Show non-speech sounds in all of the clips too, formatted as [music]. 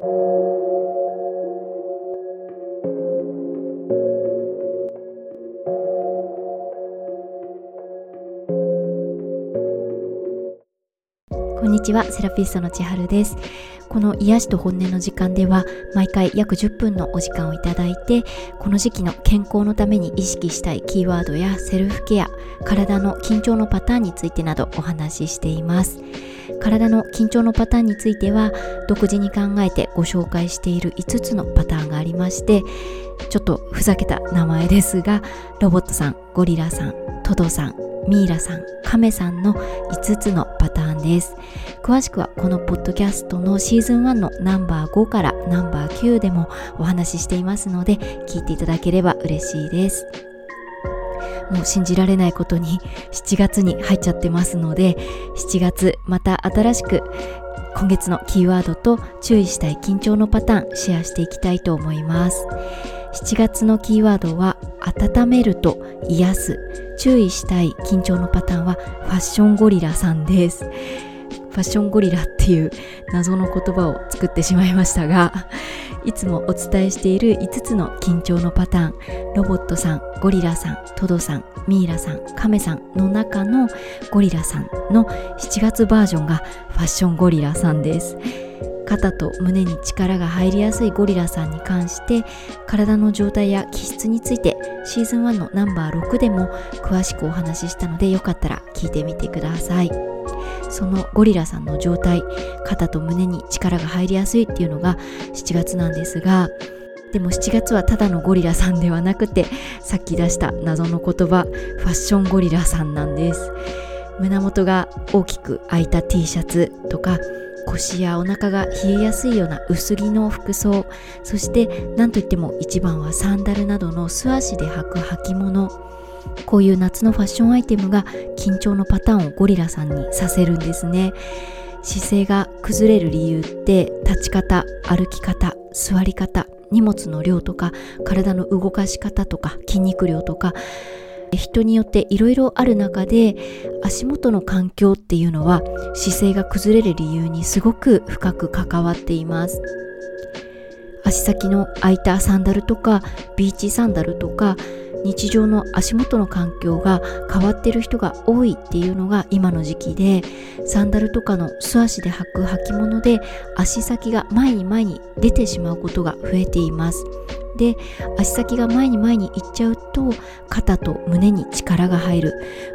こにちは、セラピストの千春です。この癒しと本音の時間では、毎回約10分のお時間をいただいて、この時期の健康のために意識したいキーワードやセルフケア、体の緊張のパターンについてなどお話ししています。体の緊張のパターンについては、独自に考えてご紹介している5つのパターンがありまして、ちょっとふざけた名前ですが、ロボットさん、ゴリラさん、トドさん、ミイラさん、カメさんの5つのパターンです。詳しくはこのポッドキャストのシーズン1のナンバー5からナンバー9でもお話ししていますので、聞いていただければ嬉しいです。もう信じられないことに7月に入っちゃってますので、7月また新しく今月のキーワードと注意したい緊張のパターンシェアしていきたいと思います。7月のキーワードは温めると癒す。注意したい緊張のパターンはファッションゴリラさんです。ファッションゴリラっていう謎の言葉を作ってしまいましたが [laughs] いつもお伝えしている5つの緊張のパターン。ロボットさんゴリラさんトドさんミイラさんカメさんの中のゴリラさんの7月バージョンがファッションゴリラさんです。肩と胸に力が入りやすいゴリラさんに関して体の状態や気質についてシーズン1のナンバー6でも詳しくお話ししたのでよかったら聞いてみてください。そのゴリラさんの状態肩と胸に力が入りやすいっていうのが7月なんですがでも7月はただのゴリラさんではなくてさっき出した謎の言葉ファッションゴリラさんなんです。胸元が大きく開いた T シャツとか腰やお腹が冷えやすいような薄着の服装そして何といっても一番はサンダルなどの素足で履く履物。こういう夏のファッションアイテムが緊張のパターンをゴリラさんにさせるんですね。姿勢が崩れる理由って立ち方歩き方座り方荷物の量とか体の動かし方とか筋肉量とか人によっていろいろある中で足元の環境っていうのは姿勢が崩れる理由にすごく深く関わっています。足先の空いたサンダルとかビーチサンダルとか日常の足元の環境が変わってる人が多いっていうのが今の時期でサンダルとかの素足で履く履物で足先が前に前に出てしまうことが増えています。で足先が前に前に行っちゃうと肩と胸に力が入る。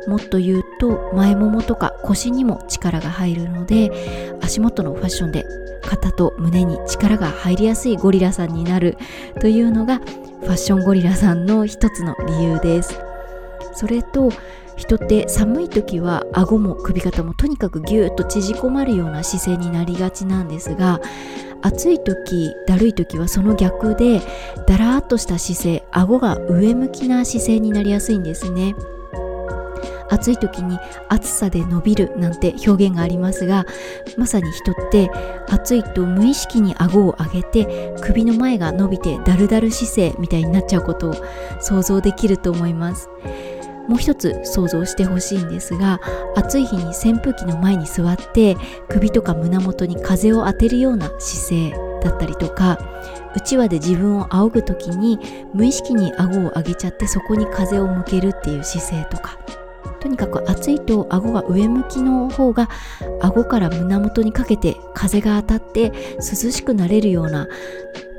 もっと言うと前ももとか腰にも力が入るので足元のファッションで肩と胸に力が入りやすいゴリラさんになる。というのがファッションゴリラさんの一つの理由です。それと人って寒い時は顎も首肩もとにかくギューッと縮こまるような姿勢になりがちなんですが暑い時だるい時はその逆でだらーっとした姿勢顎が上向きな姿勢になりやすいんですね。暑い時に暑さで伸びるなんて表現がありますがまさに人って暑いと無意識に顎を上げて首の前が伸びてだるだる姿勢みたいになっちゃうことを想像できると思います。もう一つ想像してほしいんですが暑い日に扇風機の前に座って首とか胸元に風を当てるような姿勢だったりとかうちわで自分を仰ぐ時に無意識に顎を上げちゃってそこに風を向けるっていう姿勢とかとにかく暑いと顎が上向きの方が顎から胸元にかけて風が当たって涼しくなれるような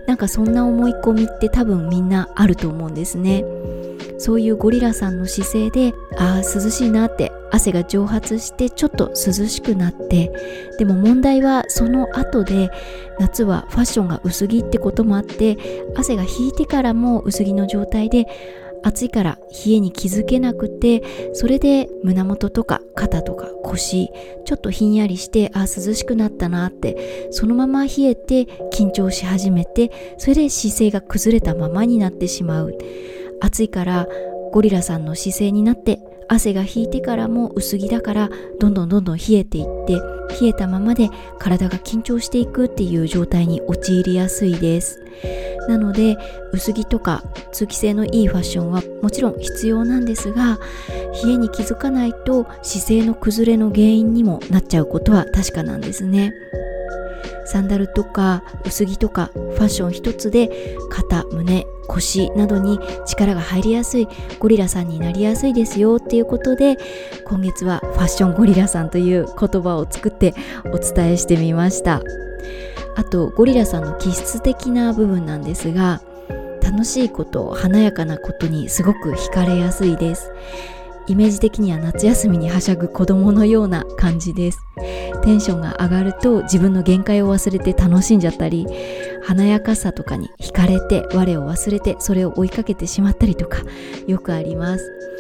なんかそんな思い込みって多分みんなあると思うんですね。そういうゴリラさんの姿勢でああ涼しいなって汗が蒸発してちょっと涼しくなってでも問題はその後で夏はファッションが薄着ってこともあって汗が引いてからも薄着の状態で暑いから冷えに気づけなくてそれで胸元とか肩とか腰ちょっとひんやりしてあ涼しくなったなってそのまま冷えて緊張し始めてそれで姿勢が崩れたままになってしまう。暑いからゴリラさんの姿勢になって汗が引いてからも薄着だからどんどんどんどん冷えていって冷えたままで体が緊張していくっていう状態に陥りやすいです。なので薄着とか通気性のいいファッションはもちろん必要なんですが冷えに気づかないと姿勢の崩れの原因にもなっちゃうことは確かなんですね。サンダルとか薄着とかファッション一つで肩胸腰などに力が入りやすいゴリラさんになりやすいですよっていうことで今月はファッションゴリラさんという言葉を作ってお伝えしてみました。あとゴリラさんの気質的な部分なんですが楽しいこと華やかなことにすごく惹かれやすいです。イメージ的には夏休みにはしゃぐ子供のような感じです。テンションが上がると自分の限界を忘れて楽しんじゃったり華やかさとかに惹かれて我を忘れてそれを追いかけてしまったりとかよくあります。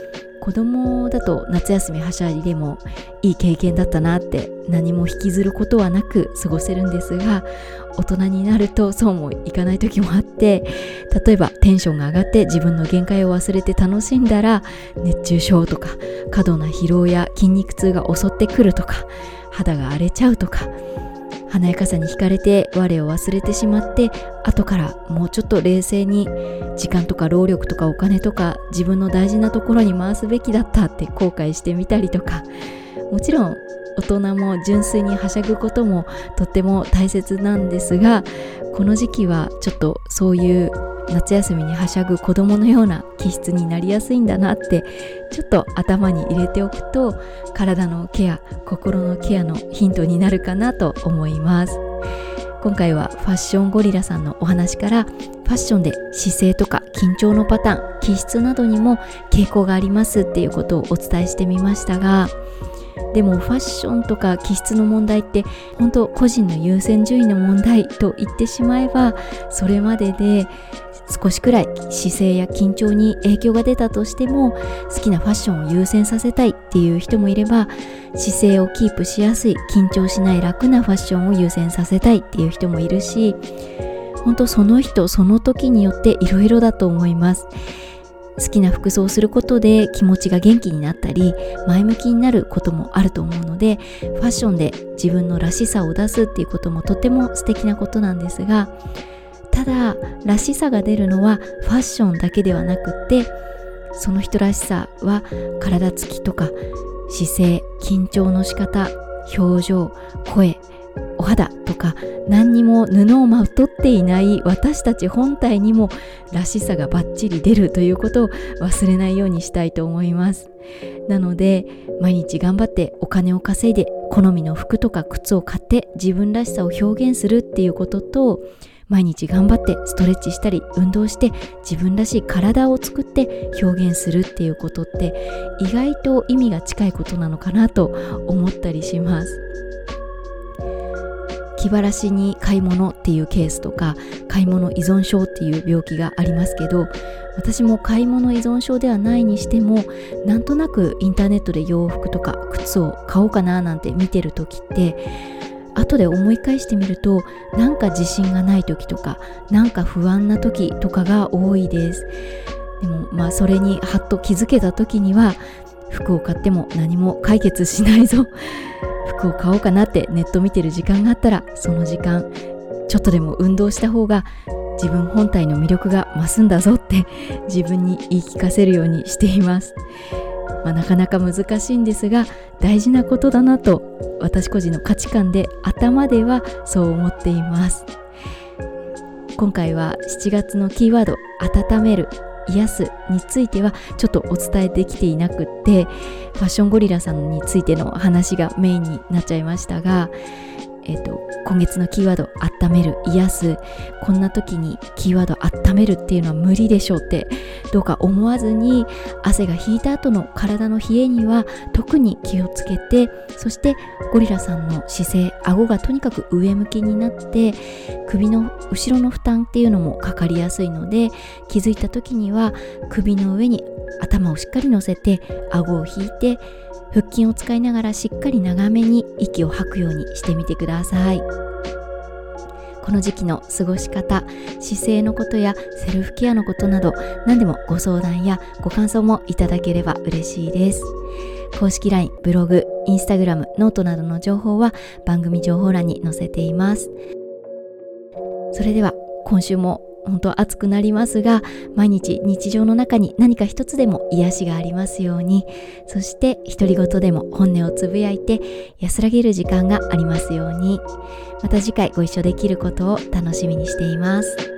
子供だと夏休みはしゃいでもいい経験だったなって何も引きずることはなく過ごせるんですが大人になるとそうもいかない時もあって例えばテンションが上がって自分の限界を忘れて楽しんだら熱中症とか過度な疲労や筋肉痛が襲ってくるとか肌が荒れちゃうとか華やかさに惹かれて我を忘れてしまって後からもうちょっと冷静に時間とか労力とかお金とか自分の大事なところに回すべきだったって後悔してみたりとか。もちろん大人も純粋にはしゃぐこともとっても大切なんですがこの時期はちょっとそういう夏休みにはしゃぐ子供のような気質になりやすいんだなってちょっと頭に入れておくと体のケア心のケアのヒントになるかなと思います。今回はファッションゴリラさんのお話からファッションで姿勢とか緊張のパターン気質などにも傾向がありますっていうことをお伝えしてみましたがでもファッションとか気質の問題って本当個人の優先順位の問題と言ってしまえばそれまでで少しくらい姿勢や緊張に影響が出たとしても好きなファッションを優先させたいっていう人もいれば姿勢をキープしやすい緊張しない楽なファッションを優先させたいっていう人もいるし本当その人その時によっていろいろだと思います。好きな服装をすることで気持ちが元気になったり前向きになることもあると思うのでファッションで自分のらしさを出すっていうこともとても素敵なことなんですがただらしさが出るのはファッションだけではなくってその人らしさは体つきとか姿勢緊張の仕方表情声お肌とか何にも布をまとっていない私たち本体にもらしさがバッチリ出るということを忘れないようにしたいと思います。なので毎日頑張ってお金を稼いで好みの服とか靴を買って自分らしさを表現するっていうことと毎日頑張ってストレッチしたり運動して自分らしい体を作って表現するっていうことって意外と意味が近いことなのかなと思ったりします。気晴らしに買い物っていうケースとか買い物依存症っていう病気がありますけど私も買い物依存症ではないにしてもなんとなくインターネットで洋服とか靴を買おうかななんて見てる時って後で思い返してみるとなんか自信がない時とかなんか不安な時とかが多いです。でもまあそれにハッと気づけた時には服を買っても何も解決しないぞ。服を買おうかなってネット見てる時間があったらその時間ちょっとでも運動した方が自分本体の魅力が増すんだぞって [laughs] 自分に言い聞かせるようにしています、まあ、なかなか難しいんですが大事なことだなと私個人の価値観で頭ではそう思っています。今回は7月のキーワード「温める」癒すについてはちょっとお伝えできていなくってファッションゴリラさんについての話がメインになっちゃいましたがえーと、今月のキーワード「温める」「癒す」こんな時にキーワード「温める」っていうのは無理でしょうってどうか思わずに汗が引いた後の体の冷えには特に気をつけてそしてゴリラさんの姿勢顎がとにかく上向きになって首の後ろの負担っていうのもかかりやすいので気づいた時には首の上に頭をしっかり乗せて顎を引いて腹筋を使いながらしっかり長めに息を吐くようにしてみてください。この時期の過ごし方姿勢のことやセルフケアのことなど何でもご相談やご感想もいただければ嬉しいです。公式 LINE、ブログ、インスタグラム、ノートなどの情報は番組情報欄に載せています。それでは今週も本当熱くなりますが毎日日常の中に何か一つでも癒しがありますようにそして独り言でも本音をつぶやいて安らげる時間がありますようにまた次回ご一緒できることを楽しみにしています。